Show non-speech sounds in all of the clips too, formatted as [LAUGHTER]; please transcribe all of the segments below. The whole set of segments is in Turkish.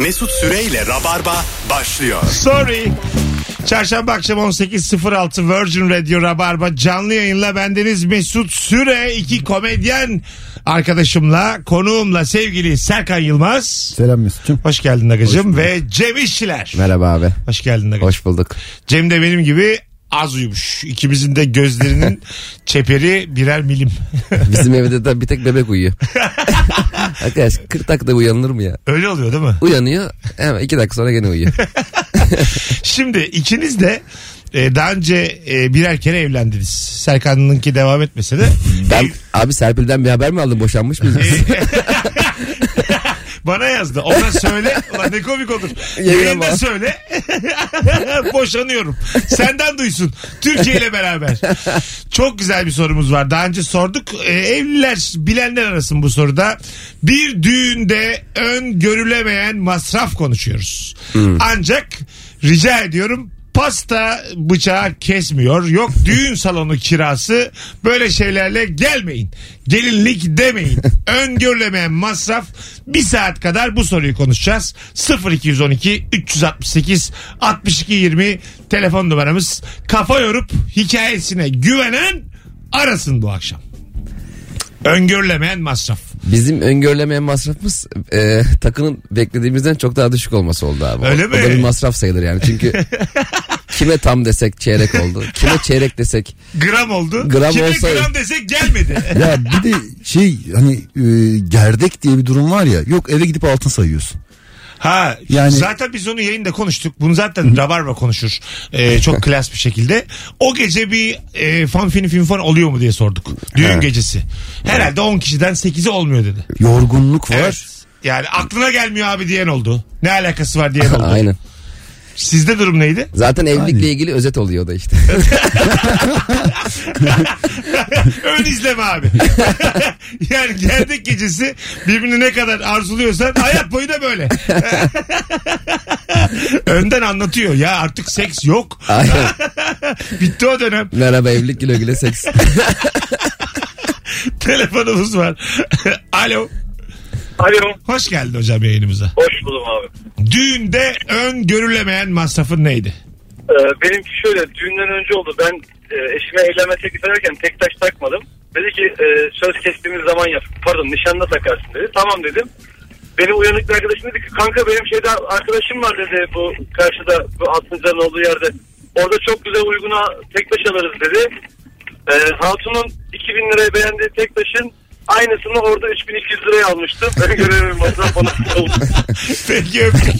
Mesut Süreyle Rabarba başlıyor. Sorry. Çarşamba akşam 18.06 Virgin Radio Rabarba canlı yayınla bendeniz Mesut Süre iki komedyen arkadaşımla konuğumla sevgili Serkan Yılmaz. Selam Mesut'cum. Hoş geldin Agacım ve Cem İşçiler. Merhaba abi. Hoş geldin Agacım. Hoş bulduk. Cem de benim gibi az uyumuş. İkimizin de gözlerinin [LAUGHS] çeperi birer milim. [LAUGHS] Bizim evde de bir tek bebek uyuyor. [LAUGHS] Arkadaş 40 dakikada uyanılır mı ya? Öyle oluyor değil mi? Uyanıyor hemen 2 dakika sonra gene uyuyor. Şimdi ikiniz de e, daha önce e, birer kere evlendiniz. Serkan'ınki devam etmese de. Ben abi Serpil'den bir haber mi aldın boşanmış mıyız? Bana yazdı. Ona söyle. [LAUGHS] Ulan ne komik olur. Yayında söyle. [LAUGHS] Boşanıyorum. Senden duysun. Türkiye ile beraber. Çok güzel bir sorumuz var. Daha önce sorduk. Ee, evliler bilenler arasın bu soruda. Bir düğünde ön görülemeyen masraf konuşuyoruz. Ancak rica ediyorum pasta bıçağı kesmiyor. Yok düğün [LAUGHS] salonu kirası böyle şeylerle gelmeyin. Gelinlik demeyin. [LAUGHS] Öngörülemeyen masraf bir saat kadar bu soruyu konuşacağız. 0212 368 62 20 telefon numaramız. Kafa yorup hikayesine güvenen arasın bu akşam. Öngörülemeyen masraf. Bizim öngörülemeyen masrafımız e, takının beklediğimizden çok daha düşük olması oldu abi. Öyle o, mi? O da bir masraf sayılır yani. Çünkü [LAUGHS] kime tam desek çeyrek oldu. Kime çeyrek desek Gram oldu. Gram Kime olsa- gram desek gelmedi. [LAUGHS] Ya bir de şey hani e, gerdek diye bir durum var ya. Yok eve gidip altın sayıyorsun. Ha Yani- zaten biz onu yayında konuştuk. Bunu zaten Rabarba konuşur. Ee, çok [LAUGHS] klas bir şekilde. O gece bir e, fan film film falan oluyor mu diye sorduk. Düğün gecesi. Herhalde 10 kişiden 8'i olmuyor dedi. Yorgunluk var. Evet. Yani aklına gelmiyor abi diyen oldu. Ne alakası var diyen [LAUGHS] oldu. aynen. Sizde durum neydi? Zaten evlilikle ilgili özet oluyor da işte. [LAUGHS] Ön izleme abi. [LAUGHS] yani gerdek gecesi birbirini ne kadar arzuluyorsan hayat boyu da böyle. [LAUGHS] Önden anlatıyor. Ya artık seks yok. Aynen. Bitti o dönem. Merhaba evlilik güle güle seks. Telefonumuz var. Alo. Alo. Hoş geldin hocam yayınımıza. Hoş buldum abi. Düğünde ön görülemeyen masrafın neydi? Ee, benimki şöyle düğünden önce oldu. Ben e, eşime evlenme teklif ederken tek taş takmadım. Dedi ki e, söz kestiğimiz zaman yap. Pardon nişanda takarsın dedi. Tamam dedim. Benim uyanık bir arkadaşım dedi ki kanka benim şeyde arkadaşım var dedi bu karşıda bu Altıncar'ın olduğu yerde. Orada çok güzel uyguna tek taş alırız dedi. Ee, Hatun'un 2000 liraya beğendiği tek taşın aynısını orada 3200 liraya almıştım. Ben görevim masraf bana oldu. [LAUGHS] Peki öptük.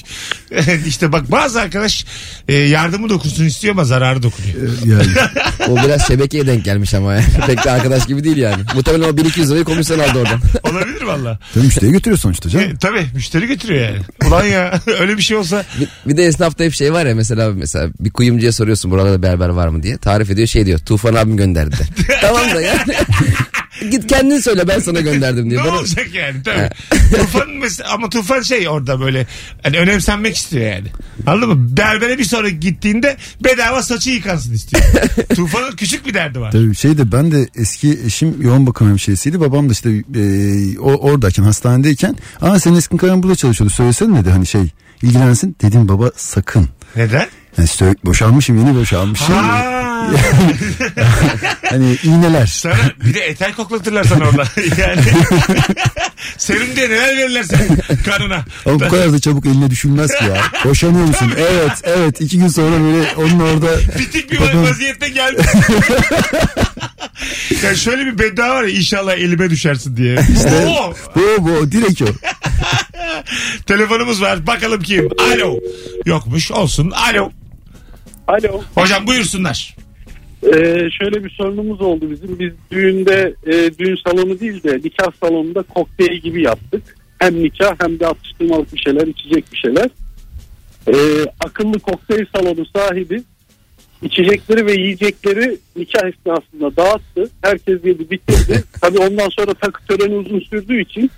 işte bak bazı arkadaş e, yardımı dokunsun istiyor ama zararı dokunuyor. Yani [LAUGHS] O biraz şebekeye denk gelmiş ama yani. [LAUGHS] Pek de arkadaş gibi değil yani. Muhtemelen o 1200 lirayı komisyon aldı oradan. Olabilir valla. tabii müşteriye götürüyor sonuçta canım. E, tabii müşteri götürüyor yani. Ulan ya öyle bir şey olsa Bir, bir de esnafta hep şey var ya mesela mesela bir kuyumcuya soruyorsun buralarda berber var mı diye. Tarif ediyor şey diyor Tufan abim gönderdi de. tamam da yani. Git kendin söyle ben sana gönderdim diye. ne Bana- olacak yani tabii. Tufan mesela, ama Tufan şey orada böyle hani önemsenmek istiyor yani. Anladın mı? Berbere bir sonra gittiğinde bedava saçı yıkansın istiyor. [LAUGHS] Tufan'ın küçük bir derdi var. Tabii şey de ben de eski eşim yoğun bakım hemşiresiydi. Babam da işte e, o, oradayken hastanedeyken aa senin eski karın burada çalışıyordu söylesene dedi hani şey ilgilensin. Dedim baba sakın. Neden? Yani sö- boşanmışım yeni boşanmışım. Ha. [LAUGHS] hani iğneler. Sana bir de eter koklatırlar sana orada. [LAUGHS] Yani serum diye neler verirler senin karına. Ama bu kadar da çabuk eline düşülmez ki ya. Boşanıyor musun? Evet evet. iki gün sonra böyle onun orada Bitik bir Bakın. vaziyette gelmiş. [LAUGHS] yani şöyle bir beddua var ya inşallah elime düşersin diye. Oo! bu bu direkt o. Telefonumuz var bakalım kim? Alo. Yokmuş olsun. Alo. Alo. Hocam buyursunlar. Ee, şöyle bir sorunumuz oldu bizim. Biz düğünde e, düğün salonu değil de nikah salonunda kokteyl gibi yaptık. Hem nikah hem de atıştırmalık bir şeyler, içecek bir şeyler. Ee, akıllı kokteyl salonu sahibi içecekleri ve yiyecekleri nikah esnasında dağıttı. Herkes yedi bitirdi. [LAUGHS] Tabii ondan sonra takı töreni uzun sürdüğü için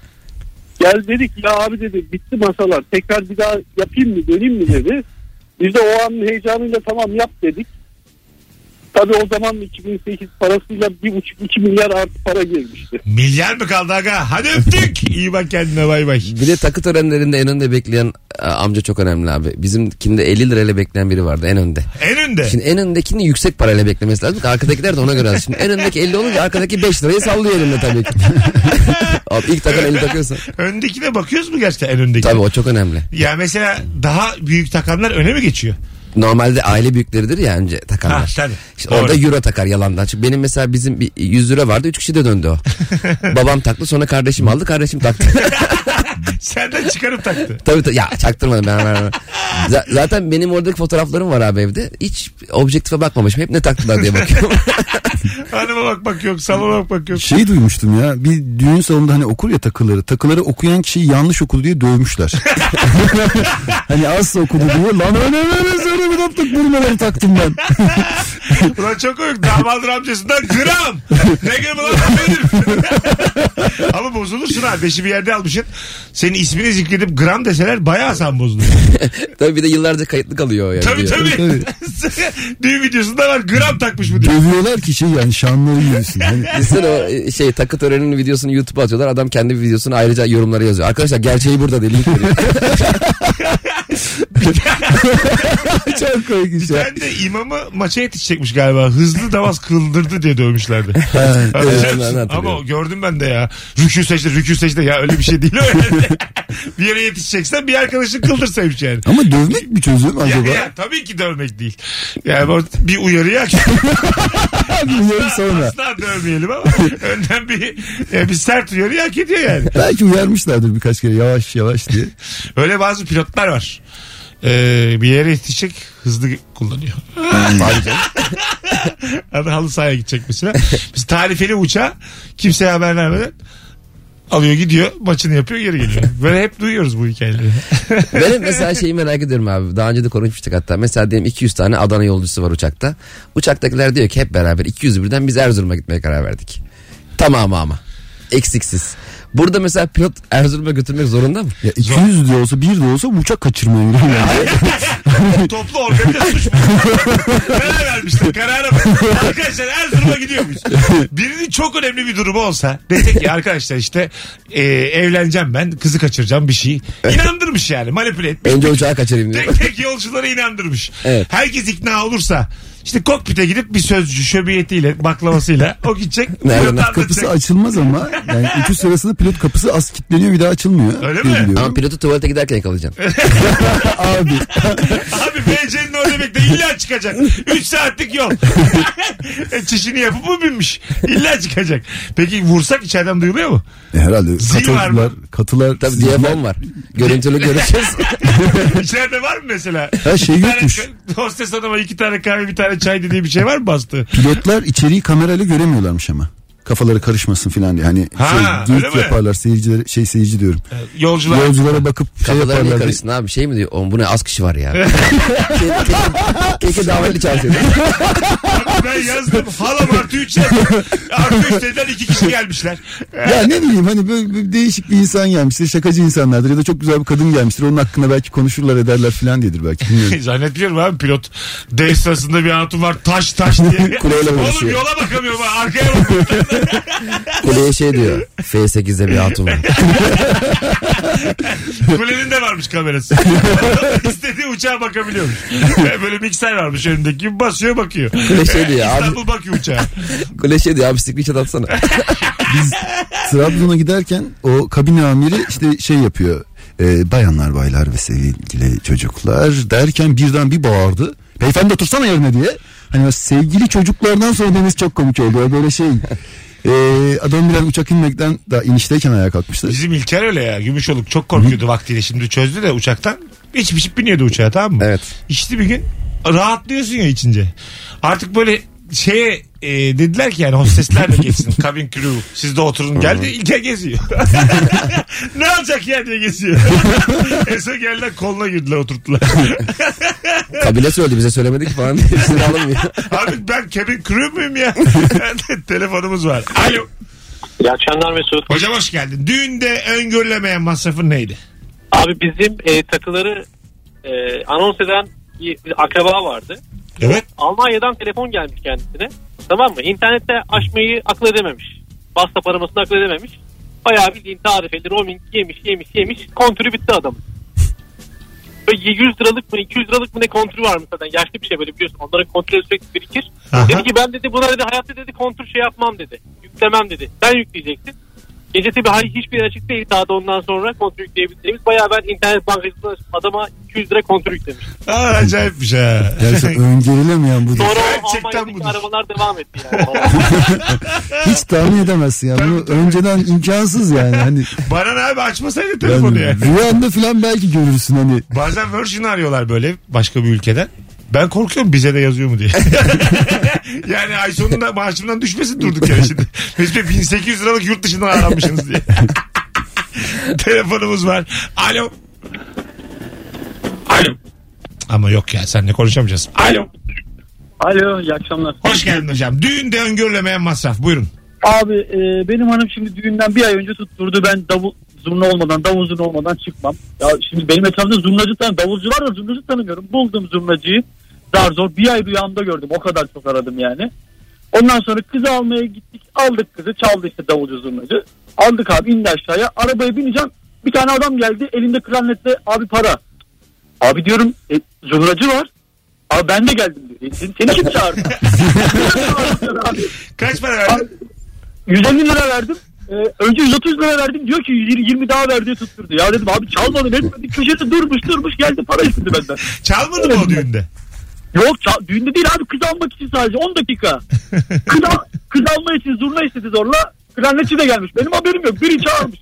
gel dedik ya abi dedi bitti masalar tekrar bir daha yapayım mı döneyim mi dedi. Biz de o anın heyecanıyla tamam yap dedik. Tabii o zaman 2008 parasıyla 1,5-2 milyar artı para girmişti. Milyar mı kaldı aga? Hadi öptük. [LAUGHS] İyi bak kendine bay bay. Bir de takı törenlerinde en önde bekleyen e, amca çok önemli abi. Bizimkinde 50 lirayla bekleyen biri vardı en önde. En önde. Şimdi en öndekini yüksek parayla beklemesi lazım. ki Arkadakiler de ona göre alsın. Şimdi en öndeki 50 olunca arkadaki 5 lirayı sallıyor elinde tabii ki. [LAUGHS] abi ilk takan 50 takıyorsa. Öndekine bakıyoruz mu gerçekten en öndeki? Tabii o çok önemli. Ya mesela daha büyük takanlar öne mi geçiyor? Normalde aile büyükleridir ya önce Ha, takarlar. tabii. İşte Doğru. orada euro takar yalandan. Çünkü benim mesela bizim bir 100 lira vardı 3 kişi de döndü o. [LAUGHS] Babam taktı sonra kardeşim aldı kardeşim taktı. [LAUGHS] [LAUGHS] Senden çıkarıp taktı. tabii tabii ya çaktırmadım ben. ben, ben. Z- Zaten benim oradaki fotoğraflarım var abi evde. Hiç objektife bakmamışım. Hep ne taktılar diye bakıyorum. [LAUGHS] Hanıma bakmak yok, salona bakmak yok. Şey duymuştum ya bir düğün salonunda hani okur ya takıları. Takıları okuyan kişiyi yanlış okudu diye dövmüşler. [LAUGHS] hani az okudu diye lan öyle öyle söyle bir taktık bilmeden taktım ben. Ulan çok komik. Damadır amcasından gram. Ne gramı lan benim. [LAUGHS] Ama bozulursun ha. Beşi bir yerde almışsın. Senin ismini zikredip gram deseler bayağı sen bozulursun. [LAUGHS] tabii bir de yıllarca kayıtlı kalıyor o yani. tabii diyor. tabii. [LAUGHS] Düğün videosunda var gram takmış bu diye. Dövüyorlar ki şey yani şanları yürüsün. Hani Düşünsene o e, şey takı töreninin videosunu YouTube'a atıyorlar. Adam kendi videosunu ayrıca yorumlara yazıyor. Arkadaşlar gerçeği burada değil. Çok komik işte. Ben de imamı maça yetişecekmiş galiba. Hızlı namaz kıldırdı diye dövmüşlerdi. Hatırlıyor musun? Ama gördüm ben de ya. Rükû secde, rükû secde. Ya öyle bir şey değil yani. [LAUGHS] [LAUGHS] bir yere yetişeceksen bir arkadaşın kıldırsaymış yani. Ama dövmek mi çözüm Ya, acaba? ya, tabii ki dövmek değil. Yani bu bir uyarı hak [LAUGHS] Bilmiyorum sonra. Asla dövmeyelim ama önden bir, yani bir sert uyarı hak ediyor yani. Belki uyarmışlardır birkaç kere yavaş yavaş diye. Öyle bazı pilotlar var. Ee, bir yere yetişecek hızlı kullanıyor. [LAUGHS] Adı halı sahaya gidecek mesela. Biz tarifeli uçağı kimseye haber vermeden alıyor gidiyor maçını yapıyor geri geliyor. Böyle hep duyuyoruz bu hikayeleri. [LAUGHS] Benim mesela şeyi merak ediyorum abi. Daha önce de konuşmuştuk hatta. Mesela diyelim 200 tane Adana yolcusu var uçakta. Uçaktakiler diyor ki hep beraber 200 birden biz Erzurum'a gitmeye karar verdik. Tamamı ama. Eksiksiz. Burada mesela pilot Erzurum'a götürmek zorunda mı? Ya 200 de olsa bir de olsa uçak. [LAUGHS] Yani. Toplu organize suç. Karar vermişler karara bak. Arkadaşlar Erzurum'a gidiyor muyuz? Birinin çok önemli bir durumu olsa desek ki arkadaşlar işte e, evleneceğim ben kızı kaçıracağım bir şey. İnandırmış yani manipüle etmiş. Önce uçağı kaçırayım diyor. Tek tek yolcuları inandırmış. Evet. Herkes ikna olursa işte kokpite gidip bir sözcü şöbiyetiyle baklavasıyla o gidecek. [LAUGHS] Nereden? pilot. Kapısı açılmaz ama yani uçuş sırasında pilot kapısı az kilitleniyor bir daha açılmıyor. Öyle mi? biliyorum. Ama pilotu tuvalete giderken yakalayacaksın. [LAUGHS] Abi Abi BC'nin orada bekle illa çıkacak. 3 saatlik yol. [LAUGHS] E, Çişini yapıp mı binmiş? İlla çıkacak. Peki vursak içeriden duyuluyor mu? e, herhalde Zil var mı? katılar, katılar Tabii diyafon var. Görüntülü görüşürüz. [LAUGHS] İçeride var mı mesela? Her şey Bir tane yokmuş. Hostes hanıma iki tane kahve bir tane çay dediği bir şey var mı bastı? Pilotlar içeriği kamerayla göremiyorlarmış ama. Kafaları karışmasın filan diye. Hani Ha, şey, geyik yaparlar seyirciler şey seyirci diyorum. Yolcular. Yolculara bakıp şey Kafaları yaparlar. diye. karışsın abi? Şey mi diyor? Oğlum bu ne az kişi var ya. [LAUGHS] Keşke davetli çağırsaydı. Abi ben yazdım. Halam artı 3 yazdım. Artı 3 dediler iki kişi gelmişler. Ya ne bileyim hani böyle, böyle değişik bir insan gelmiştir. Şakacı insanlardır ya da çok güzel bir kadın gelmiştir. Onun hakkında belki konuşurlar ederler filan diyedir belki. Bilmiyorum. [LAUGHS] Zannetmiyorum abi pilot. Dev sırasında bir hatun var taş taş diye. [LAUGHS] Kuleyle Oğlum yola bakamıyorum arkaya bakıyorum. Kuleye şey diyor. F8'de bir hatun var. Kulenin de varmış kamerası. [LAUGHS] İstediği uçağa bakabiliyormuş. Böyle mikser varmış önündeki basıyor bakıyor. Kule şey diyor abi. İstanbul bakıyor uçağa. Kule şey diyor abi screenshot atsana. [LAUGHS] Trabzon'a giderken o kabin amiri işte şey yapıyor. E, bayanlar baylar ve sevgili çocuklar derken birden bir bağırdı. Beyefendi otursana yerine diye. Hani o sevgili çocuklardan sonra deniz çok komik oldu. Böyle şey [LAUGHS] e, adam biraz uçak inmekten daha inişteyken ayağa kalkmıştı. Bizim İlker öyle ya. Gümüşoluk çok korkuyordu vaktiyle. Şimdi çözdü de uçaktan. İç biçip biniyordu uçağa tamam mı? Evet. İçti bir gün. Rahatlıyorsun ya içince. Artık böyle şeye e, dediler ki yani hostesler de geçsin. [LAUGHS] Kabin crew. Siz de oturun. Geldi İlker geziyor. [LAUGHS] ne olacak ya diye geziyor. [LAUGHS] son geldiler koluna girdiler oturttular. Kabile söyledi bize söylemedi ki falan. Hepsini alınmıyor. Abi ben cabin crew muyum ya? Telefonumuz var. Alo. İyi akşamlar Mesut. Hocam hoş geldin. Düğünde öngörülemeyen masrafın neydi? Abi bizim e, takıları e, anons eden bir, bir akraba vardı. Evet. Almanya'dan telefon gelmiş kendisine. Tamam mı? İnternette açmayı akıl edememiş. WhatsApp aramasını akıl edememiş. Bayağı bildiğin tarifeli roaming yemiş yemiş yemiş. Kontürü bitti adam. Böyle 100 liralık mı 200 liralık mı ne kontürü var zaten. Yaşlı bir şey böyle biliyorsun. Onların kontürü sürekli birikir. Aha. Dedi ki ben dedi buna dedi hayatta dedi kontür şey yapmam dedi. Yüklemem dedi. Sen yükleyeceksin. Gece tabii hayır hiçbir yer açık değil. Daha da ondan sonra kontür yükleyebildiğimiz. Bayağı ben internet bankasına adama 200 lira kontür yüklemiş. Aa, acayipmiş ha. Gerçekten [LAUGHS] öngörülemeyen bu. Sonra Gerçekten Almanya'daki budur. arabalar devam etti yani. [LAUGHS] Hiç tahmin edemezsin ya. Bunu önceden imkansız yani. Hani Bana ne abi açmasaydı telefonu yani ya. rüyanda falan belki görürsün hani. Bazen Virgin arıyorlar böyle başka bir ülkeden. Ben korkuyorum bize de yazıyor mu diye. [LAUGHS] yani ay sonunda maaşımdan düşmesin durduk yere şimdi. Biz bir 1800 liralık yurt dışından aranmışsınız diye. [LAUGHS] Telefonumuz var. Alo. Alo. Ama yok ya seninle konuşamayacağız. Alo. Alo iyi akşamlar. Hoş geldin hocam. Düğünde öngörülemeyen masraf. Buyurun. Abi e, benim hanım şimdi düğünden bir ay önce tutturdu ben davul zurna olmadan davul zurna olmadan çıkmam. Ya şimdi benim etrafımda zurnacı tanı davulcu var da zurnacı tanımıyorum. Buldum zurnacıyı. Zar zor bir ay rüyamda gördüm. O kadar çok aradım yani. Ondan sonra kızı almaya gittik. Aldık kızı. Çaldı işte davulcu zurnacı. Aldık abi indi aşağıya. Arabaya bineceğim. Bir tane adam geldi. Elinde klarnetle abi para. Abi diyorum e, zurnacı var. Abi ben de geldim diyor. Seni, seni kim çağırdı? [LAUGHS] Kaç para verdin? 150 lira verdim. Ee, önce 130 lira verdim. Diyor ki 20, 20 daha ver diye tutturdu. Ya dedim abi çalmadın etmedin. Köşesi durmuş durmuş geldi para istedi benden. Çalmadın mı o düğünde? Yok düğünde değil abi kız almak için sadece 10 dakika. [LAUGHS] Kız, al- kız alma için zurna istedi zorla. Klarnetçi de gelmiş. Benim haberim yok. Biri çağırmış.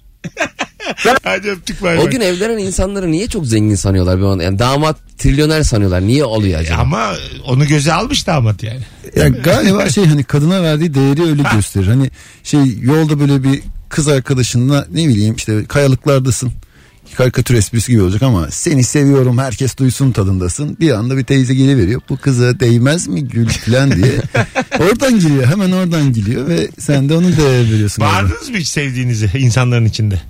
[LAUGHS] Hadi öptük bay O bay. gün evlenen insanları niye çok zengin sanıyorlar? bir anda? Yani damat trilyoner sanıyorlar. Niye oluyor acaba? Ama onu göze almış damat yani. Ya galiba şey hani kadına verdiği değeri öyle gösterir. Hani şey yolda böyle bir kız arkadaşınla ne bileyim işte kayalıklardasın. Karikatür esprisi gibi olacak ama seni seviyorum herkes duysun tadındasın. Bir anda bir teyze geliveriyor. Bu kıza değmez mi gül falan diye. [LAUGHS] oradan giriyor hemen oradan geliyor ve sen de onun değer veriyorsun. Bağırdınız mı hiç sevdiğinizi insanların içinde?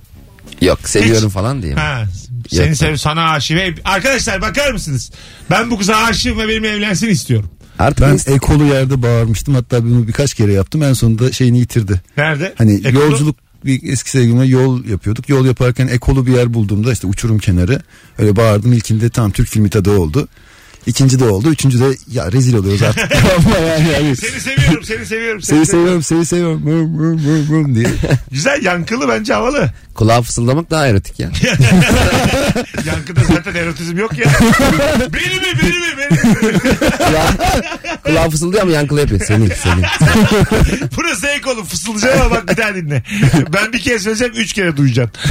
Yok seviyorum Hiç. falan diye. mi? Ha, seni Yok. sev sana aşığım. Arkadaşlar bakar mısınız? Ben bu kıza aşığım ve benimle evlensin istiyorum. Artık Ben ekolu yerde bağırmıştım hatta bunu birkaç kere yaptım en sonunda şeyini yitirdi. Nerede? Hani Ekolu- yolculuk bir eski sevgilimle yol yapıyorduk. Yol yaparken ekolu bir yer bulduğumda işte uçurum kenarı öyle bağırdım. İlkinde tam Türk filmi tadı oldu. İkinci de oldu. Üçüncü de ya rezil oluyoruz artık. [LAUGHS] Ama [LAUGHS] yani, yani Seni seviyorum, seni seviyorum. seni seviyorum, seni seviyorum. Mım, mım, mım, mım diye. [LAUGHS] Güzel yankılı bence havalı. kulağa fısıldamak daha erotik ya. Yankıda zaten erotizm yok ya. beni mi, beni mi, beni mi? ya kulağa fısıldıyor ama yankılı yapıyor. Senin senin. Burası ek oğlum fısıldayacağım ama bak bir daha dinle. Ben bir kere söyleyeceğim üç kere duyacaksın.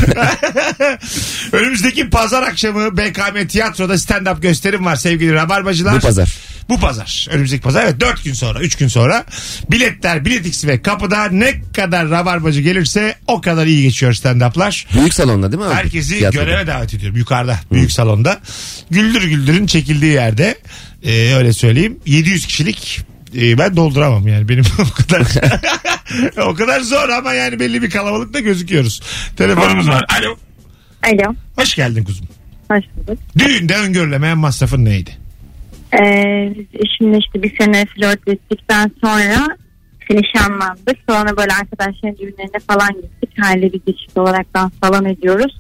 Önümüzdeki pazar akşamı BKM Tiyatro'da stand-up gösterim var sevgili Rabarbacılar. Bu pazar. Bu pazar. Önümüzdeki pazar evet 4 gün sonra 3 gün sonra. Biletler Biletix ve kapıda ne kadar Rabarbacı gelirse o kadar iyi geçiyor stand-up'lar. Büyük salonda değil mi abi? Herkesi Tiyatroda. göreve davet ediyorum yukarıda büyük salonda. Güldür Güldür'ün çekildiği yerde Ee, öyle söyleyeyim 700 kişilik e, ben dolduramam yani benim [LAUGHS] o kadar [LAUGHS] o kadar zor ama yani belli bir kalabalıkta gözüküyoruz. Telefonumuz var. Alo. Alo. Hoş geldin kuzum. Hoş bulduk. Düğünde öngörülemeyen masrafın neydi? Ee, biz eşimle işte bir sene flört ettikten sonra nişanlandık. Sonra böyle arkadaşların düğünlerine falan gittik. Bir geçit olarak dans falan ediyoruz.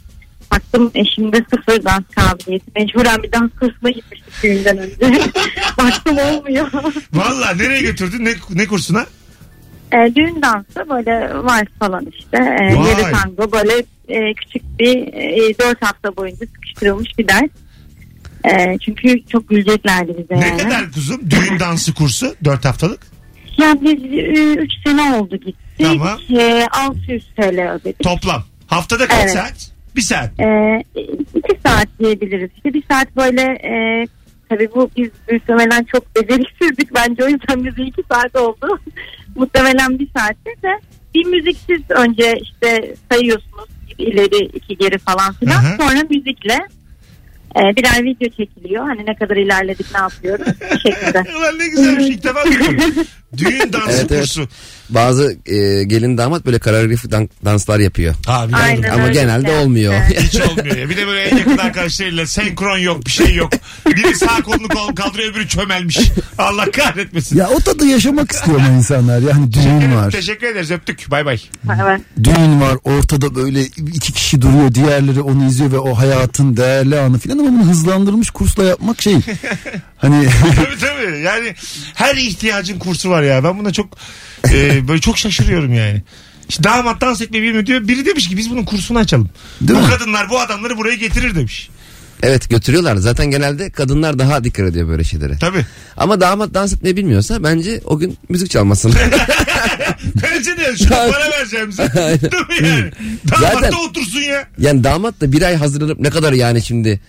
Baktım eşimde sıfır dans kabiliyeti. Mecburen bir dans kursuna gitmiştik düğünden önce. [LAUGHS] Baktım olmuyor. Valla nereye götürdün ne, ne kursuna? Ee, düğün dansı böyle vals falan işte. Ee, Vay. yarı tango böyle e, küçük bir e, 4 hafta boyunca sıkıştırılmış bir ders. Ee, çünkü çok güleceklerdi bize Ne yani. kadar kuzum? Düğün dansı kursu 4 haftalık. Yani biz 3 sene oldu gittik. Tamam. E, 600 TL ödedik. Toplam. Haftada kaç Evet. saat? Bir saat. E, iki saat diyebiliriz. İşte bir saat böyle e, tabii bu biz muhtemelen çok beceriksizdik bence o yüzden bize iki saat oldu. [LAUGHS] muhtemelen bir saatte de bir müziksiz önce işte sayıyorsunuz ileri iki geri falan filan. Hı hı. Sonra müzikle e, birer video çekiliyor. Hani ne kadar ilerledik ne yapıyoruz bu şekilde. [LAUGHS] Ulan ne güzelmiş ilk defa. Düğün [LAUGHS] dansı Evet, evet. kursu. Bazı e, gelin damat böyle koreografi dan- danslar yapıyor. Ha, biliyorum. Aynen Ama öyle genelde işte. olmuyor. Evet. Hiç olmuyor ya. Bir de böyle en yakın arkadaşlarıyla senkron yok bir şey yok. Biri sağ kolunu kol kaldırıyor öbürü çömelmiş. Allah kahretmesin. Ya o tadı yaşamak istiyor ama insanlar. Yani düğün var. Teşekkür ederiz öptük. Bay bay. Evet. Düğün var ortada böyle iki kişi duruyor diğerleri onu izliyor ve o hayatın değerli anı filan ama bunu hızlandırılmış kursla yapmak şey. [LAUGHS] hani tabii tabii. Yani her ihtiyacın kursu var ya. Ben buna çok e, böyle çok şaşırıyorum yani. İşte damat dans etmeyi bilmiyor diyor. Biri demiş ki biz bunun kursunu açalım. Değil bu mi? kadınlar bu adamları buraya getirir demiş. Evet götürüyorlar. Zaten genelde kadınlar daha dikkat ediyor böyle şeylere. Tabii. Ama damat dans etmeyi bilmiyorsa bence o gün müzik çalmasın. [LAUGHS] Bence de şuna para vereceğimize. [LAUGHS] Değil mi yani? Damat Zaten- da otursun ya. yani damat da bir ay hazırlanıp ne kadar yani şimdi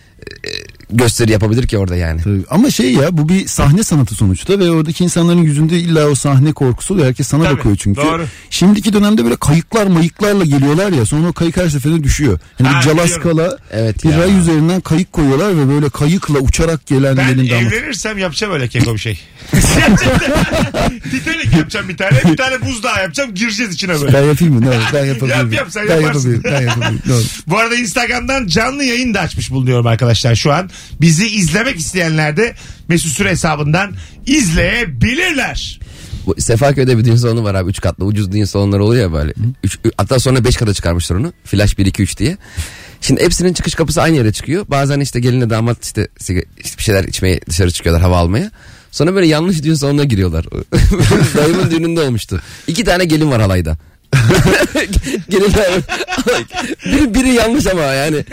e, gösteri yapabilir ki orada yani. Tabii. Ama şey ya bu bir sahne sanatı sonuçta ve oradaki insanların yüzünde illa o sahne korkusu oluyor. Herkes sana Tabii, bakıyor çünkü. doğru. Şimdiki dönemde böyle kayıklar mayıklarla geliyorlar ya sonra o kayık her seferinde düşüyor. Hani Ha, bir calaskala Evet bir ya. ray üzerinden kayık koyuyorlar ve böyle kayıkla uçarak gelen Ben gelin damat. evlenirsem yapacağım öyle keko bir şey. [LAUGHS] [LAUGHS] Titanic yapacağım bir tane. Bir tane buzdağı yapacağım. Gireceğiz içine böyle. Ben yapayım mı? Ne olur? Ben [LAUGHS] yapabilirim. Yap, yap, sen ben yaparsın. yapabilirim. Ben yapabilirim. Ne olur. Bu arada Instagram'dan canlı yayın da açmış bulunuyorum arkadaşlar şu an. Bizi izlemek isteyenler de Mesut Süre hesabından izleyebilirler. Bu Sefaköy'de bir düğün salonu var abi. Üç katlı ucuz düğün salonları oluyor ya böyle. Üç, hatta sonra beş kata çıkarmışlar onu. Flash 1 2 3 diye. Şimdi hepsinin çıkış kapısı aynı yere çıkıyor. Bazen işte gelinle damat işte, siga- işte bir şeyler içmeye dışarı çıkıyorlar hava almaya. Sonra böyle yanlış düğün salonuna giriyorlar. [LAUGHS] Dayımın düğününde olmuştu. İki tane gelin var halayda. [LAUGHS] Gelinler [LAUGHS] biri, biri yanlış ama yani.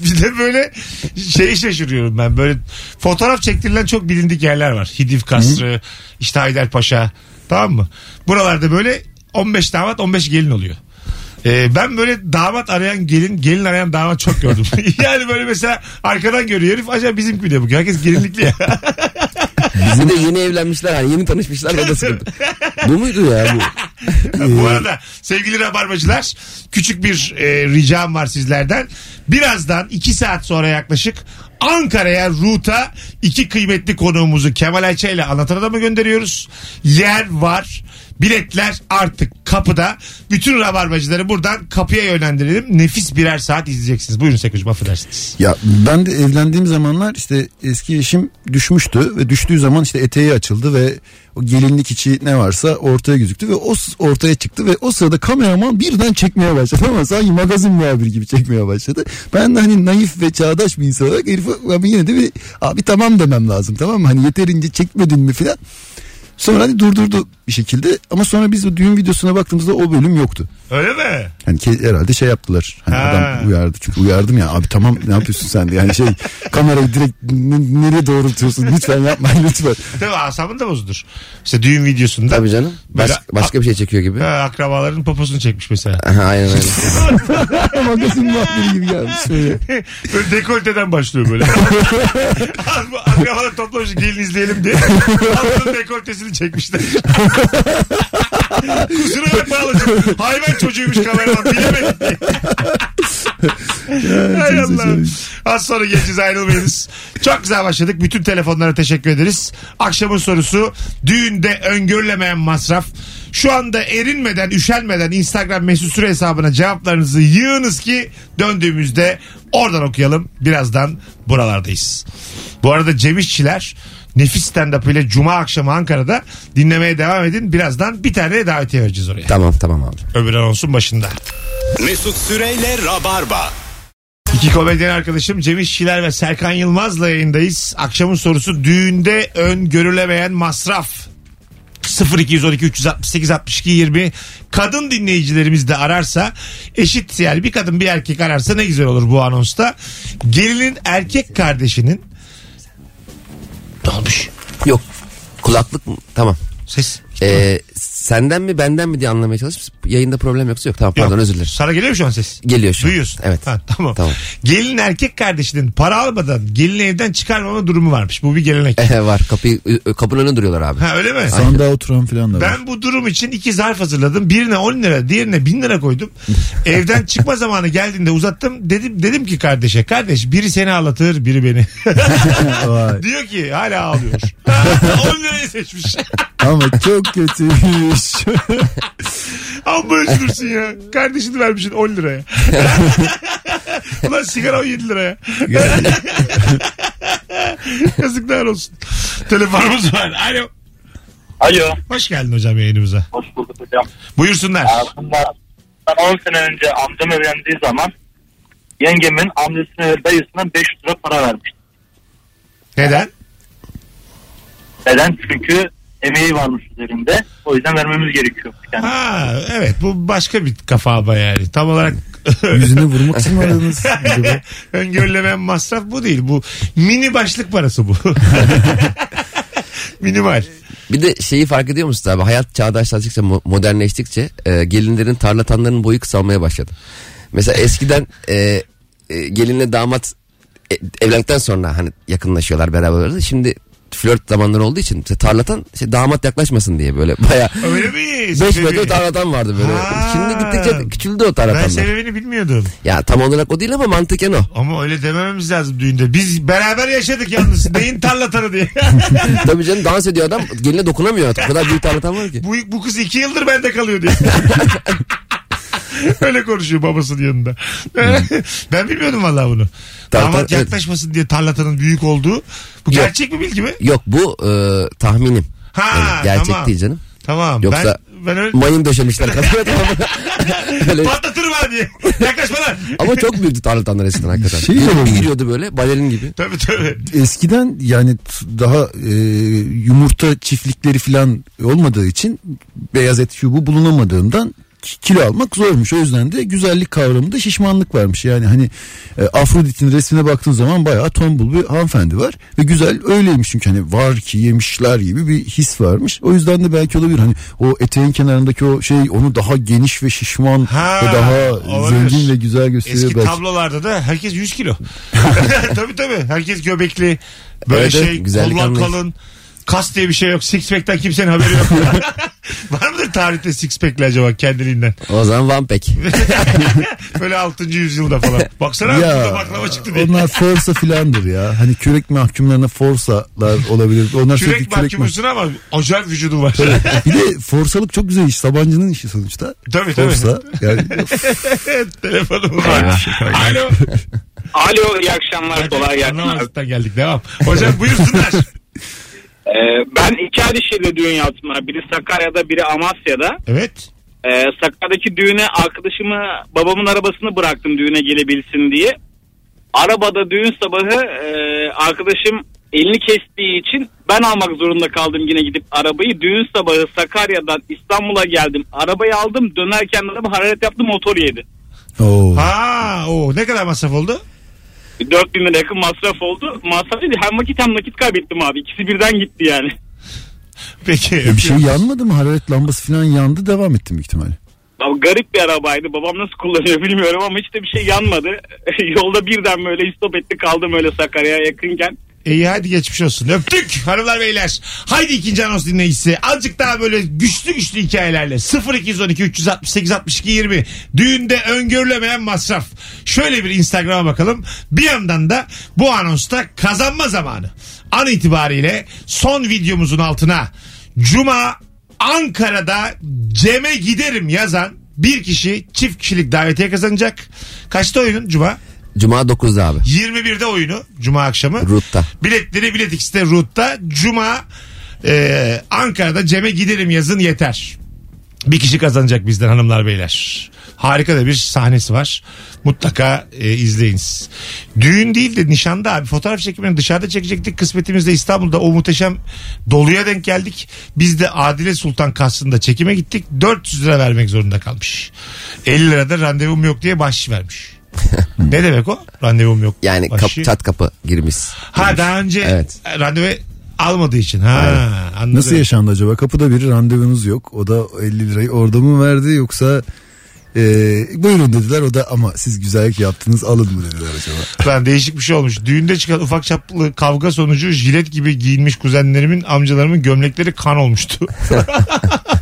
[LAUGHS] Bir de böyle şeyi şaşırıyorum ben. Böyle fotoğraf çektirilen çok bilindik yerler var. Hidiv Kasrı, işte Haydarpaşa. Tamam mı? Buralarda böyle 15 damat 15 gelin oluyor. Ee, ben böyle damat arayan gelin, gelin arayan damat çok gördüm. [LAUGHS] yani böyle mesela arkadan görüyor herif. Acaba bizim gibi de bugün. Herkes gelinlikli ya. [LAUGHS] Bir de yeni evlenmişler hani yeni tanışmışlar da sıkıntı. Bu muydu ya bu? [LAUGHS] Bu arada sevgili rabarbacılar küçük bir e, ricam var sizlerden. Birazdan iki saat sonra yaklaşık Ankara'ya ruta iki kıymetli konuğumuzu Kemal Ayça ile Anlatan Adam'a gönderiyoruz. Yer var. Biletler artık kapıda. Bütün rabarbacıları buradan kapıya yönlendirelim. Nefis birer saat izleyeceksiniz. Buyurun Sekucuğum affedersiniz. Ya ben de evlendiğim zamanlar işte eski eşim düşmüştü ve düştüğü zaman işte eteği açıldı ve o gelinlik içi ne varsa ortaya gözüktü ve o ortaya çıktı ve o sırada kameraman birden çekmeye başladı ama sanki magazin muhabiri gibi çekmeye başladı. Ben de hani naif ve çağdaş bir insan olarak herife yine de bir abi tamam demem lazım tamam mı? Hani yeterince çekmedin mi filan. Sonra hani durdurdu bir şekilde ama sonra biz o düğün videosuna baktığımızda o bölüm yoktu. Öyle mi? Hani ke- herhalde şey yaptılar. Hani Ha. adam uyardı çünkü uyardım ya abi tamam ne yapıyorsun sen diye. Yani şey kamerayı direkt n- nereye doğrultuyorsun lütfen yapma [LAUGHS] lütfen. Değil mi? Asabın da bozulur. İşte düğün videosunda. Tabii canım. Baş- Böyle- başka bir şey çekiyor gibi. Ha, akrabaların poposunu çekmiş mesela. [LAUGHS] Aha, aynen öyle. [LAUGHS] Magazin muhabiri gibi gelmiş. Şöyle. böyle dekolteden başlıyor böyle. Akrabalar toplamış gelin izleyelim diye. Adamın dekoltesini çekmişler. [LAUGHS] Kusura bakma halacığım. Hayvan çocuğuymuş kameraman bilemedik diye. Hay Allah. Az sonra geleceğiz ayrılmayınız. Çok güzel başladık. Bütün telefonlara teşekkür ederiz. Akşamın sorusu düğünde öngörülemeyen masraf. Şu anda erinmeden, üşenmeden Instagram mesut süre hesabına cevaplarınızı yığınız ki döndüğümüzde oradan okuyalım. Birazdan buralardayız. Bu arada Cem İşçiler nefis stand-up ile Cuma akşamı Ankara'da dinlemeye devam edin. Birazdan bir tane davetiye vereceğiz oraya. tamam tamam abi. Öbür anonsun başında. Mesut Süreyle Rabarba. İki komedyen arkadaşım Cem İşçiler ve Serkan Yılmaz'la yayındayız. Akşamın sorusu düğünde öngörülemeyen masraf. 0212 368 62 20 kadın dinleyicilerimiz de ararsa eşit yani bir kadın bir erkek ararsa ne güzel olur bu anonsta. Gelinin erkek kardeşinin ne olmuş? Yok kulaklık mı? Tamam. Ses. Ee, senden mi benden mi diye anlamaya çalışıp yayında problem yoksa yok. Tamam pardon Yok. özür dilerim. Sana geliyor mu şu an ses? Geliyor şu an. Duyuyorsun. Evet. Ha, tamam. Tamam. Gelin erkek kardeşinin para almadan gelin evden çıkarmama durumu varmış. Bu bir gelenek. [LAUGHS] var kapıyı kapının önüne duruyorlar abi. ha öyle mi? Sandığa oturan falan da var. Ben bu durum için iki zarf hazırladım. Birine 10 lira, diğerine 1000 lira koydum. [LAUGHS] Evden çıkma zamanı geldiğinde uzattım. Dedim dedim ki kardeşe, kardeş biri seni ağlatır, biri beni. [LAUGHS] Vay. Diyor ki hala ağlıyor. 10 lirayı seçmiş. Ama çok kötüymüş. [LAUGHS] Amma üzülürsün ya. Kardeşini vermişsin 10 liraya. [LAUGHS] Ulan sigara 17 liraya. [LAUGHS] Yazıklar olsun. Telefonumuz var. Alo. Alo. Hoş geldin hocam yayınımıza. Hoş bulduk hocam. Buyursunlar. Aslında ben 10 sene önce amcam evlendiği zaman yengemin amcasına ve dayısına 500 lira para vermişti. Neden? Neden? Çünkü emeği varmış üzerinde. O yüzden vermemiz gerekiyor. Yani Ha evet bu başka bir kafa ama yani. Tam olarak [LAUGHS] Yüzüne vurmak için mi aradınız? [LAUGHS] öngörülemeyen masraf bu değil. Bu mini başlık parası bu. [LAUGHS] Minimal. Bir de şeyi fark ediyor musun abi? Hayat çağdaşlaştıkça, mo- modernleştikçe e, gelinlerin tarlatanların boyu kısalmaya başladı. Mesela eskiden e, e, gelinle damat e, evlendikten sonra hani yakınlaşıyorlar beraber. Şimdi flört zamanları olduğu için işte tarlatan işte damat yaklaşmasın diye böyle baya [LAUGHS] Öyle mi? 5 Sebebi- metre tarlatan vardı böyle. Ha. Şimdi gittikçe küçüldü o Ben tarlatanlar. sebebini bilmiyordum. Ya tam olarak o değil ama mantıken o. Ama öyle demememiz lazım düğünde. Biz beraber yaşadık yalnız. [LAUGHS] Neyin tarlatanı diye. [LAUGHS] Tabii canım dans ediyor adam geline dokunamıyor artık. O kadar büyük tarlatan var ki. bu, bu kız iki yıldır bende kalıyor diye. [LAUGHS] Öyle konuşuyor babasının yanında. [LAUGHS] ben bilmiyordum vallahi bunu. Damat evet. yaklaşmasın diye tarlatanın büyük olduğu. Bu gerçek mi bilgi mi? Yok bu e, tahminim. Ha, Yani gerçek tamam. değil canım. Tamam. Yoksa- ben, ben öyle Mayın döşemişler kadına [LAUGHS] tamam mı? Öyle- patlatırım ha diye. Yaklaşma lan. Ama çok büyüktü tarlatanlar eskiden hakikaten. Şey bir, olabilir. bir giriyordu böyle balerin gibi. Tabii tabii. Eskiden yani t- daha e, yumurta çiftlikleri falan olmadığı için beyaz et şu bu bulunamadığından kilo almak zormuş. O yüzden de güzellik kavramında şişmanlık varmış. Yani hani e, Afrodit'in resmine baktığın zaman bayağı tombul bir hanımefendi var. Ve güzel öyleymiş çünkü hani var ki yemişler gibi bir his varmış. O yüzden de belki olabilir hani o eteğin kenarındaki o şey onu daha geniş ve şişman Ha, ve daha olabilir. zengin ve güzel gösteriyor Eski belki. tablolarda da herkes 100 kilo. [LAUGHS] [LAUGHS] tabii tabii. Herkes göbekli. Böyle Evet, şey kollar kalın. Kas diye bir şey yok. Six pack'ten kimsenin haberi yok. [LAUGHS] Var mıdır tarihte six pack'li acaba kendiliğinden? O zaman Van Peck. [LAUGHS] Böyle 6. yüzyılda falan. Baksana burada Ya baklava çıktı diye. onlar forsa filandır ya. Hani kürek mahkumlarına forsalar olabilir. Onlar sürekli Kürek kürek mahkumusun ama acayip vücudu var. [LAUGHS] Bir de forsalık çok güzel iş. Sabancı'nın işi sonuçta. Tabii, tabii. Forsa. Yani [LAUGHS] Telefonumuz var. Alo. Alo iyi akşamlar kolay gelsin. Anlamazlıktan geldik devam. Hocam buyursunlar. Ee, ben iki ayrı düğün yaptım. Biri Sakarya'da biri Amasya'da. Evet. Ee, Sakarya'daki düğüne arkadaşımı babamın arabasını bıraktım düğüne gelebilsin diye. Arabada düğün sabahı e, arkadaşım elini kestiği için ben almak zorunda kaldım yine gidip arabayı. Düğün sabahı Sakarya'dan İstanbul'a geldim. Arabayı aldım dönerken araba hararet yaptı motor yedi. Oo. Ha, o ne kadar masraf oldu? 4000 lira yakın masraf oldu. Masraf değil hem vakit hem nakit kaybettim abi. İkisi birden gitti yani. Peki. E, bir şey yanmadı mı? Hararet lambası falan yandı. Devam ettim büyük ihtimalle. Abi garip bir arabaydı. Babam nasıl kullanıyor bilmiyorum ama hiç de bir şey yanmadı. [LAUGHS] Yolda birden böyle istop etti kaldım öyle Sakarya'ya yakınken. İyi hadi geçmiş olsun. Öptük hanımlar beyler. Haydi ikinci anons dinleyicisi. Azıcık daha böyle güçlü güçlü hikayelerle. 0212 368 62 20. Düğünde öngörülemeyen masraf. Şöyle bir Instagram'a bakalım. Bir yandan da bu anonsta kazanma zamanı. An itibariyle son videomuzun altına Cuma Ankara'da Cem'e giderim yazan bir kişi çift kişilik davetiye kazanacak. Kaçta oyunun Cuma? Cuma 9'da abi. 21'de oyunu Cuma akşamı. Root'ta. Biletleri Bilet X'te Root'ta. Cuma e, Ankara'da Cem'e giderim yazın yeter. Bir kişi kazanacak bizden hanımlar beyler. Harika da bir sahnesi var. Mutlaka e, izleyiniz. Düğün değil de nişanda abi fotoğraf çekimini dışarıda çekecektik. Kısmetimizde İstanbul'da o muhteşem doluya denk geldik. Biz de Adile Sultan Kasrı'nda çekime gittik. 400 lira vermek zorunda kalmış. 50 lirada randevum yok diye bahşiş vermiş. Ne demek o? Randevum yok. Yani kap, çat kapı girmiş. Ha daha önce Evet. randevu Almadığı için. Ha, anladım. Nasıl yaşandı acaba? Kapıda biri randevunuz yok. O da 50 lirayı orada mı verdi yoksa e, buyurun dediler. O da ama siz güzellik yaptınız alın mı dediler acaba? Lan değişik bir şey olmuş. Düğünde çıkan ufak çaplı kavga sonucu jilet gibi giyinmiş kuzenlerimin amcalarımın gömlekleri kan olmuştu. [LAUGHS]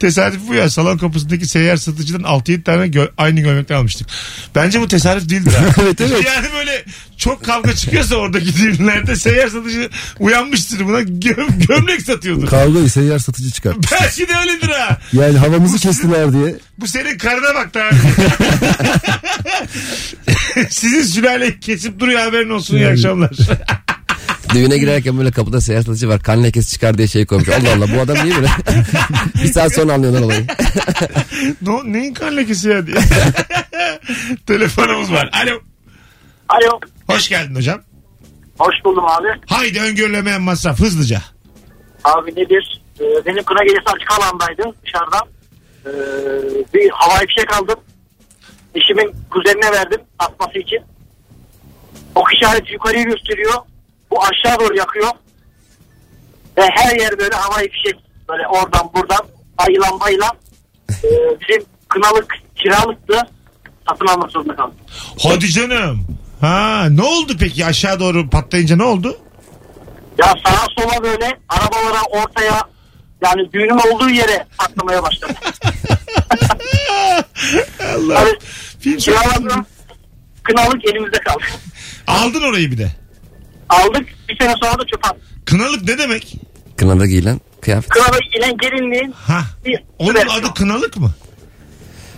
Tesadüf bu ya. Salon kapısındaki seyyar satıcıdan 6-7 tane gö- aynı gömlekten almıştık. Bence bu tesadüf değildir ha. [LAUGHS] Evet, evet. Yani böyle çok kavga çıkıyorsa oradaki düğünlerde seyyar satıcı uyanmıştır buna göm- gömlek satıyordur. Kavgayı seyyar satıcı çıkartmış. Belki de öyledir ha. Yani havamızı kestiler diye. Bu senin karına bak da. [LAUGHS] Sizin sülaleyi kesip duruyor haberin olsun iyi akşamlar. [LAUGHS] Düğüne girerken böyle kapıda seyahat satıcı var. Kan lekesi çıkar diye şey koymuş. Allah Allah bu adam niye böyle? [LAUGHS] bir saat sonra anlıyorlar olayı. [LAUGHS] no, neyin kan lekesi ya diye. [LAUGHS] Telefonumuz var. Alo. Alo. Hoş geldin hocam. Hoş buldum abi. Haydi öngörülemeyen masraf hızlıca. Abi nedir? Ee, benim kına gecesi açık alandaydı dışarıdan. Ee, bir havai fişek aldım. Eşimin kuzenine verdim atması için. Ok işareti yukarıyı gösteriyor. Bu aşağı doğru yakıyor. Ve her yer böyle havai fişek. Böyle oradan buradan bayılan bayılan. Ee, [LAUGHS] bizim kınalık kiralıktı. Satın almak zorunda kaldım. Hadi canım. Ha ne oldu peki aşağı doğru patlayınca ne oldu? Ya sağa sola böyle arabalara ortaya yani düğünün olduğu yere patlamaya başladı. [LAUGHS] Allah. Film kiraladım. Kınalık elimizde kaldı. Aldın orayı bir de. Aldık bir sene sonra da çöpe attık. Kınalık ne demek? Kınada giyilen kıyafet. Kınada giyilen gelinliğin Ha. bir Onun adı kınalık mı?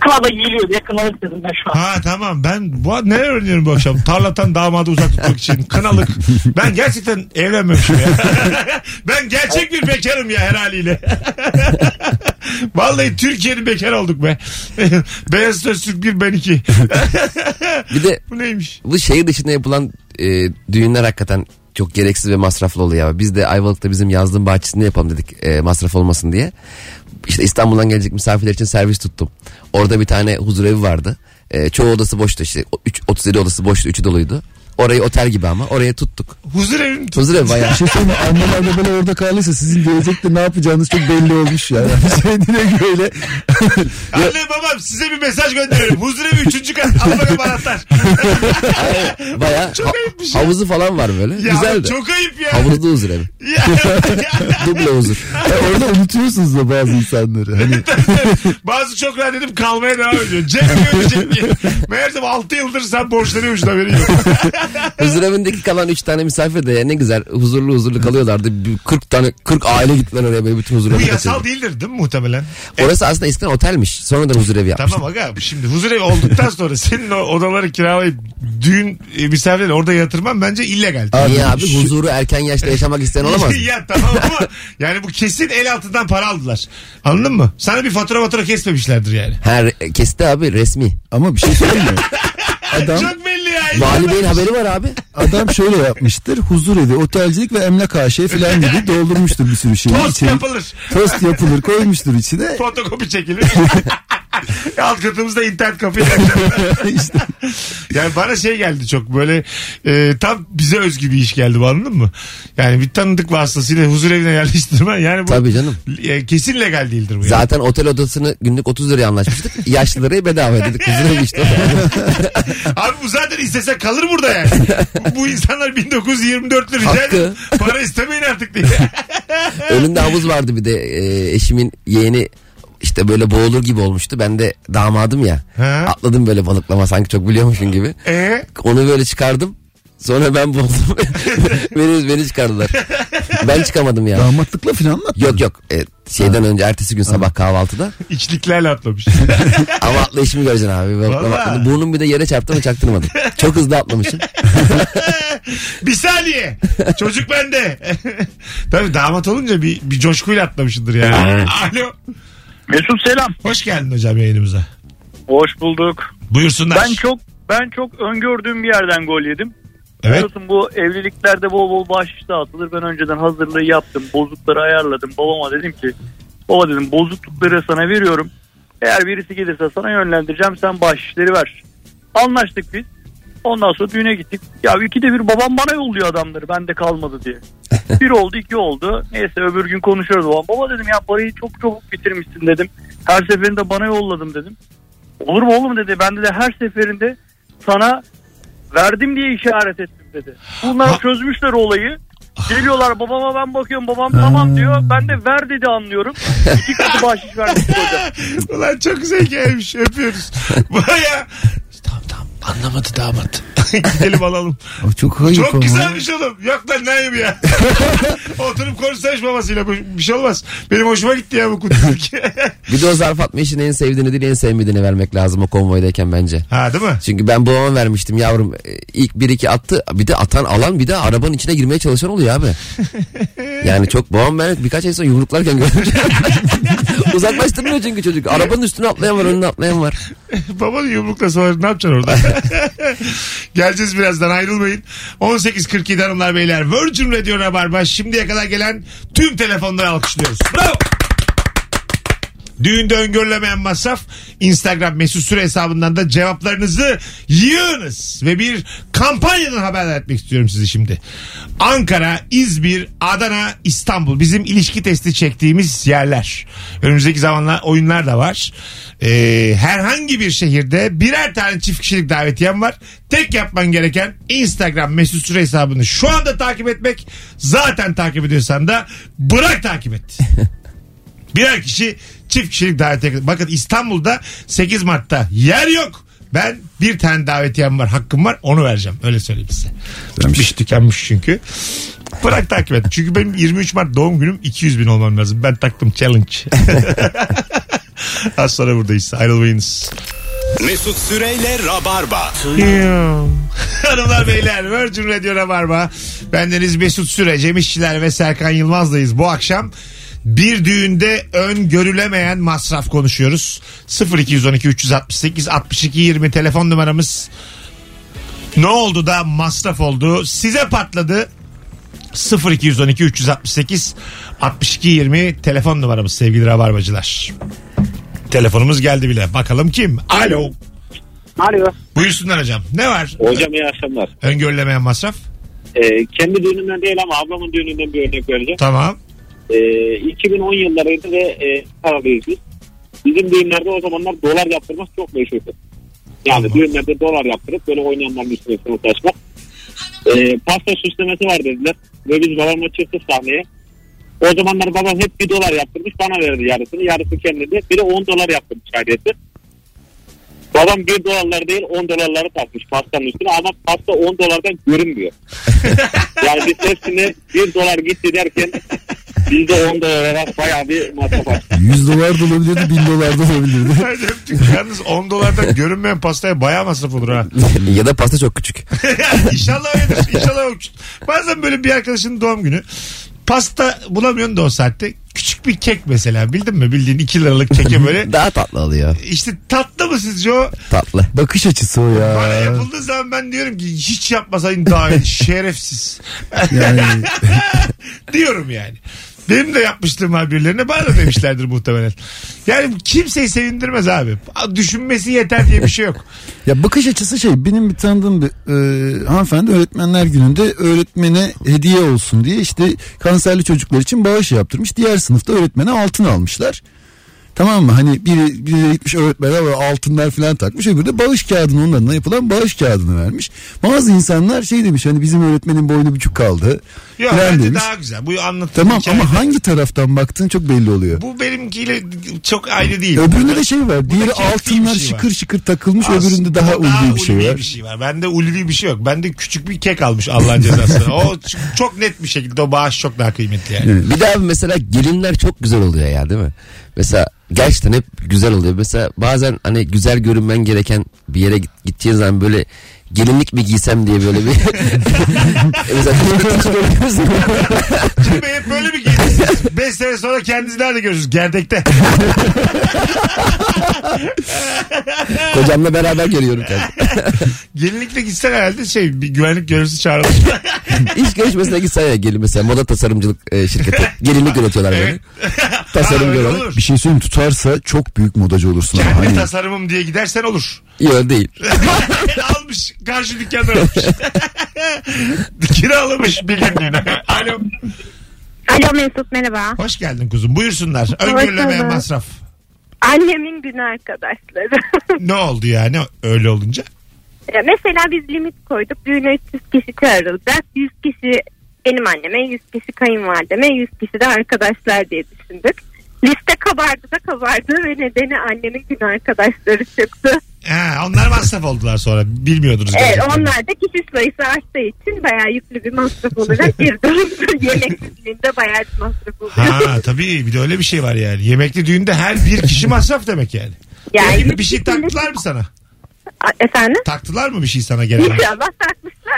Kınada giyiliyor diye kınalık dedim ben şu an. Ha tamam ben bu neler öğreniyorum bu akşam. Tarlatan damadı uzak tutmak için. [LAUGHS] Kınalık. Ben gerçekten evlenmemişim ya. [LAUGHS] ben gerçek bir bekarım ya her haliyle. [LAUGHS] Vallahi Türkiye'nin bekar olduk be. Beyaz Söztürk bir ben iki. Bir de bu neymiş? bu şehir dışında yapılan e, düğünler hakikaten çok gereksiz ve masraflı oluyor. Biz de Ayvalık'ta bizim yazlığın bahçesinde yapalım dedik e, masraf olmasın diye. İşte İstanbul'dan gelecek misafirler için servis tuttum. Orada bir tane huzurevi vardı. E, çoğu odası boştu işte. O- Üç, 37 odası boştu, üçü doluydu. Orayı otel gibi ama oraya tuttuk. Huzur evim Huzurevi bayağı. Bir şey söyleyeyim mi? Anneler de böyle orada kaldıysa sizin gelecekte ne yapacağınız çok belli olmuş yani. Şey direkt böyle. [LAUGHS] Anne babam size bir mesaj gönderiyorum. Huzur evi üçüncü kat. Al bakalım anahtar. bayağı Çok ha- ayıpmış ya. havuzu falan var böyle. ya Güzeldi. çok ayıp ya. Havuzlu huzurevi. [LAUGHS] Ya. [LAUGHS] Duble huzur. Ya orada unutuyorsunuz da bazı insanları. Hani Bazı çok rahat edip kalmaya devam ediyor. Cem görecek diye. Meğersem 6 yıldır sen borçlanıyormuşsun haberin yok. [LAUGHS] Huzurevindeki kalan 3 tane misafir de ne güzel huzurlu huzurlu kalıyorlardı. Bir 40 tane 40 aile gittiler oraya böyle bütün Bu huzurevi yasal kaçırdı. değildir değil mi muhtemelen? Orası aslında eskiden otelmiş. Sonradan huzurevi yapmış. Tamam aga şimdi huzurevi olduktan sonra senin o odaları kiralayıp düğün e, misafirleri orada yatırman bence illegal. Niye abi huzuru erken yaşta yaşamak isteyen olamaz [LAUGHS] ya tamam ama yani bu kesin el altından para aldılar. Anladın mı? Sana bir fatura fatura kesmemişlerdir yani. Her kesti abi resmi. ama bir şey söyleyeyim mi? [LAUGHS] Adam Çok belli ya. Vali Bey'in haberi var abi. adam şöyle yapmıştır. Huzur evi, otelcilik ve emlak AŞ falan gibi doldurmuştur bir sürü şeyi. Tost içeri. yapılır. Tost yapılır koymuştur içine. Fotokopi çekilir. [LAUGHS] [LAUGHS] Alt katımızda internet kafeye [LAUGHS] işte Yani bana şey geldi çok böyle e, tam bize özgü bir iş geldi bu anladın mı? Yani bir tanıdık vasıtasıyla huzur evine yerleştirme yani bu Tabii canım. e, kesin legal değildir bu. yani. Zaten otel odasını günlük 30 liraya anlaşmıştık. [LAUGHS] Yaşlılara bedava dedik. Huzurevi işte. Abi bu zaten istese kalır burada yani. bu insanlar 1924'lü rica Hakkı. ederim. Para istemeyin artık diye. Önünde havuz vardı bir de e, eşimin yeğeni işte böyle boğulur gibi olmuştu. Ben de damadım ya. Ha. Atladım böyle balıklama sanki çok biliyormuşum gibi. Ee, Onu böyle çıkardım. Sonra ben boğuldum. [LAUGHS] beni, beni çıkardılar. Ben çıkamadım ya. damatlıkla falan mı? Yok yok. E, şeyden önce ertesi gün sabah kahvaltıda. içliklerle atlamış. [LAUGHS] Ama atlayışımı göreceksin abi. Vallahi. Burnum bir de yere çarptı ama çaktırmadım. Çok hızlı atlamışım. [LAUGHS] bir saniye. Çocuk bende. Tabii damat olunca bir, bir coşkuyla atlamışındır yani. Alo. Mesut selam. Hoş geldin hocam yayınımıza. Hoş bulduk. Buyursunlar. Ben çok ben çok öngördüğüm bir yerden gol yedim. Evet. Biliyorsun bu evliliklerde bol bol bahşiş dağıtılır. Ben önceden hazırlığı yaptım. Bozukları ayarladım. Babama dedim ki baba dedim bozuklukları sana veriyorum. Eğer birisi gelirse sana yönlendireceğim sen bahşişleri ver. Anlaştık biz. Ondan sonra düğüne gittik. Ya ikide bir babam bana yolluyor adamları bende kalmadı diye. [LAUGHS] Bir oldu iki oldu. Neyse öbür gün konuşuyoruz babam. Baba dedim ya parayı çok çabuk bitirmişsin dedim. Her seferinde bana yolladım dedim. Olur mu oğlum dedi. Ben de her seferinde sana verdim diye işaret ettim dedi. Bunlar çözmüşler olayı. Geliyorlar babama ben bakıyorum babam tamam diyor. Ben de ver dedi anlıyorum. İki katı bahşiş vermiş hocam. [LAUGHS] Ulan çok güzel hikayemiş. Öpüyoruz. Baya [LAUGHS] anlamadı damat. [LAUGHS] Gidelim alalım. O çok ayıp Çok ama. güzelmiş oğlum. Yok lan ne ayıp ya. [LAUGHS] Oturup konuşsaymış babasıyla. Bir şey olmaz. Benim hoşuma gitti ya bu kutusluk. [LAUGHS] Bir de o zarf atma işini en sevdiğini değil en sevmediğini vermek lazım o konvoydayken bence. ha değil mi? Çünkü ben babama vermiştim yavrum. E, İlk bir iki attı. Bir de atan alan bir de arabanın içine girmeye çalışan oluyor abi. Yani çok babam ben birkaç ay sonra yumruklarken gördüm. Uzaklaştırmıyor çünkü çocuk. Arabanın üstüne atlayan var önüne atlayan var. [LAUGHS] Babanın yumrukla sonra ne yapacaksın orada? [LAUGHS] Geleceğiz birazdan ayrılmayın. 18.47 hanımlar beyler. Virgin Radio Rabarba şimdiye kadar gelen tüm telefonları alkışlıyoruz. Bravo. Düğünde öngörülemeyen masraf Instagram mesut süre hesabından da cevaplarınızı yığınız. Ve bir kampanyadan haberdar etmek istiyorum sizi şimdi. Ankara, İzmir, Adana, İstanbul bizim ilişki testi çektiğimiz yerler. Önümüzdeki zamanlar oyunlar da var. Ee, herhangi bir şehirde birer tane çift kişilik davetiyem var. Tek yapman gereken Instagram mesut süre hesabını şu anda takip etmek. Zaten takip ediyorsan da bırak takip et. [LAUGHS] Birer kişi çift kişilik davetiye. Bakın İstanbul'da 8 Mart'ta yer yok. Ben bir tane davetiyem var hakkım var onu vereceğim öyle söyleyeyim size. Bitmiş tükenmiş çünkü. Bırak takip et. Çünkü benim 23 Mart doğum günüm 200 bin olmam lazım. Ben taktım challenge. [LAUGHS] Az sonra buradayız. Ayrılmayınız. Mesut Süreyle Rabarba. [LAUGHS] Hanımlar beyler Virgin Radio Rabarba. Bendeniz Mesut Süre, Cem İşçiler ve Serkan Yılmaz'dayız bu akşam. Bir düğünde öngörülemeyen masraf konuşuyoruz. 0212 368 62 20 telefon numaramız. Ne oldu da masraf oldu? Size patladı. 0212 368 62 20 telefon numaramız sevgili rabarbacılar. Telefonumuz geldi bile. Bakalım kim? Alo. Alo. Buyursunlar hocam. Ne var? Hocam iyi akşamlar. Öngörülemeyen masraf. Ee, kendi düğünümden değil ama ablamın düğününden bir örnek vereceğim. Tamam. Ee, 2010 yıllarıydı ve e, Karadeniz biz. Bizim düğünlerde o zamanlar dolar yaptırmak çok meşhurdu. Yani düğünlerde dolar yaptırıp böyle oynayanların üstüne sınıf taşmak. Ee, pasta süslemesi var dediler. Ve biz babamla çıktık sahneye. O zamanlar babam hep bir dolar yaptırmış bana verdi yarısını. Yarısı kendine. Bir de 10 dolar yaptırmış ayrıca. Babam 1 dolarlar değil 10 dolarları takmış pastanın üstüne ama pasta 10 dolardan görünmüyor. [LAUGHS] yani biz hepsine 1 dolar gitti derken 10 dolar olarak bayağı bir masraf açtık. 100 dolar da olabilirdi 1000 dolar da olabilirdi. [LAUGHS] Hadi öptük. Yalnız 10 dolardan görünmeyen pastaya bayağı masraf olur ha. [LAUGHS] ya da pasta çok küçük. [LAUGHS] İnşallah öyledir. İnşallah küçük. Bazen böyle bir arkadaşının doğum günü pasta bulamıyorsun da o saatte. Küçük bir kek mesela bildin mi? Bildiğin 2 liralık keke böyle. Daha tatlı oluyor. İşte tatlı mı sizce o? Tatlı. Bakış açısı o ya. Bana yapıldığı zaman ben diyorum ki hiç yapmasaydın daha iyi. Şerefsiz. Yani diyorum yani. Benim de yapmışlığım var birilerine bana da demişlerdir muhtemelen. Yani kimseyi sevindirmez abi. Düşünmesi yeter diye bir şey yok. [LAUGHS] Ya bakış açısı şey benim bir tanıdığım bir e, hanımefendi öğretmenler gününde öğretmene hediye olsun diye işte kanserli çocuklar için bağış yaptırmış. Diğer sınıfta öğretmene altın almışlar. Tamam mı? Hani biri, biri gitmiş öğretmene böyle altınlar falan takmış. Öbürü de bağış kağıdını onun adına yapılan bağış kağıdını vermiş. Bazı insanlar şey demiş hani bizim öğretmenin boynu buçuk kaldı. Yok falan bence demiş. daha güzel. Bu anlattığım Tamam hikayede- ama hangi taraftan baktığın çok belli oluyor. Bu benimkiyle çok ayrı değil. Öbüründe de şey var. Diğeri keyifli altınlar bir şey var. şıkır şıkır takılmış. Aslında öbüründe daha ulvi bir şey var. bir şey var. Bende ulvi bir şey yok. Bende küçük bir kek almış Allah'ın cezası. o ç- çok net bir şekilde o bağış çok daha kıymetli yani. Bir daha mesela gelinler çok güzel oluyor ya değil mi? Mesela gerçekten hep güzel oluyor. Mesela bazen hani güzel görünmen gereken bir yere git, gideceğin zaman böyle gelinlik mi giysem diye böyle bir [LAUGHS] mesela hep böyle mi giydiniz? 5 sene sonra kendinizi nerede görürsünüz? Gerdekte. [LAUGHS] Kocamla beraber görüyorum kendimi. [LAUGHS] Gelinlikle gitsen herhalde şey bir güvenlik görevlisi çağırılır. İş görüşmesine gitsen ya gelin mesela moda tasarımcılık e, şirketi. Gelinlik üretiyorlar böyle. Tasarım Ha, öyle görüyorlar. olur. Bir şey söyleyeyim tutarsa çok büyük modacı olursun ama Kendi hani tasarımım diye gidersen olur. Yok değil. Almış. Karşı dükkandan almış. [LAUGHS] Kiralamış bir günlüğüne. Alo. Alo Mesut merhaba. Hoş geldin kuzum. Buyursunlar. Öngörülemeyen bulduk. masraf. Annemin günü arkadaşları. [LAUGHS] Ne oldu yani öyle olunca? Ya mesela biz limit koyduk. Düğüne 300 kişi çağrılacak. 100 kişi benim anneme, 100 kişi kayınvalideme, 100 kişi de arkadaşlar diye düşündük. Liste kabardı da kabardı ve nedeni annemin gün arkadaşları çıktı. Ha, onlar masraf oldular sonra. Bilmiyordunuz. Evet gerçekten. onlar da kişi sayısı arttığı için bayağı yüklü bir masraf olarak girdi. [LAUGHS] Yemeksizliğinde bayağı bir masraf oluyor. Ha tabii bir de öyle bir şey var yani. Yemekli düğünde her bir kişi masraf demek yani. Yani bir şey taktılar mı sana? Efendim? Taktılar mı bir şey sana gelen? İnşallah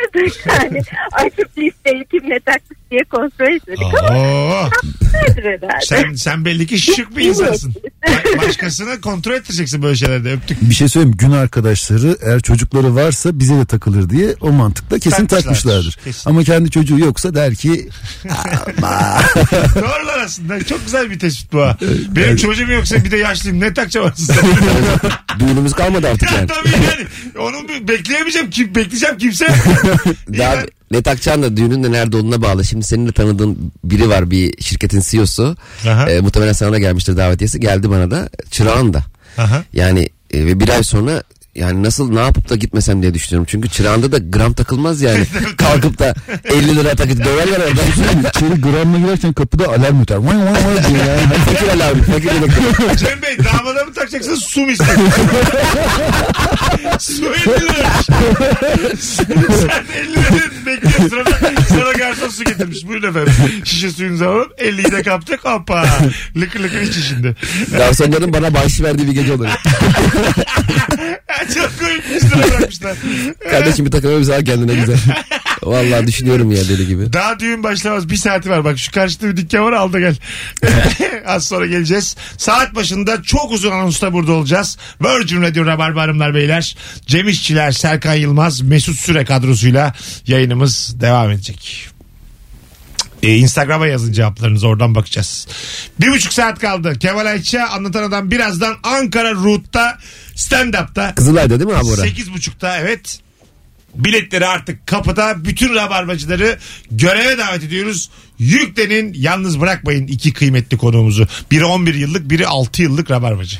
takmışlardır. [LAUGHS] Yani açıp listeyi kim ne takmış diye kontrol etmedik ama Oo, takmışlardır herhalde. sen, sen belli ki şık bir insansın. Ba- Başkasına kontrol ettireceksin böyle şeylerde öptük. bir şey söyleyeyim gün arkadaşları eğer çocukları varsa bize de takılır diye o mantıkla kesin Takmışlardır, takmışlardır. kesin. Ama kendi çocuğu yoksa der ki [LAUGHS] Doğrular aslında. Çok güzel bir tespit bu ha. Benim çocuğum yoksa bir de yaşlıyım. Ne takacağım aslında? [LAUGHS] Düğünümüz kalmadı artık yani. Tabii yani. Onu bekleyemeyeceğim. Kim, bekleyeceğim kimse. [LAUGHS] Daha ne takacağın da düğünün de nerede olduğuna bağlı. Şimdi senin de tanıdığın biri var bir şirketin CEO'su. Aha. E, muhtemelen sana da gelmiştir davetiyesi. Geldi bana da. Çırağın da. Aha. Yani e, ve bir ay sonra yani nasıl ne yapıp da gitmesem diye düşünüyorum. Çünkü çırağında da gram takılmaz yani. [LAUGHS] Kalkıp da 50 lira takıp döverler orada. içeri gramla girerken kapıda alarm öter. Vay vay vay diye yani. [LAUGHS] fakir alarmı. Fakir elektrik. Cem Bey damada mı takacaksın su mu istiyorsun? [LAUGHS] su 50 lira. Sen 50 lira bekliyorsun. Sana garson su getirmiş. Buyurun efendim. Şişe suyunuzu alalım. 50'yi de kaptık. Hoppa. Lıkır lıkır iç şimdi. Garsonların bana bahşiş verdiği bir gece olur. [LAUGHS] Çok komik bir sıra bırakmışlar. Kardeşim bir takım elbise al kendine güzel. Vallahi düşünüyorum ya deli gibi. Daha düğün başlamaz. Bir saati var. Bak şu karşıda bir dükkan var al da gel. [LAUGHS] Az sonra geleceğiz. Saat başında çok uzun anonsta burada olacağız. Virgin Radio Rabarba Hanımlar Beyler. Cem İşçiler, Serkan Yılmaz, Mesut Süre kadrosuyla yayınımız devam edecek. Ee, Instagram'a yazın cevaplarınızı oradan bakacağız. Bir buçuk saat kaldı. Kemal Ayça anlatan adam birazdan Ankara Root'ta stand-up'ta. Kızılay'da değil mi abi orası? Sekiz buçukta evet. Biletleri artık kapıda. Bütün rabarbacıları göreve davet ediyoruz. Yüklenin yalnız bırakmayın iki kıymetli konuğumuzu. Biri 11 yıllık biri 6 yıllık rabarbacı.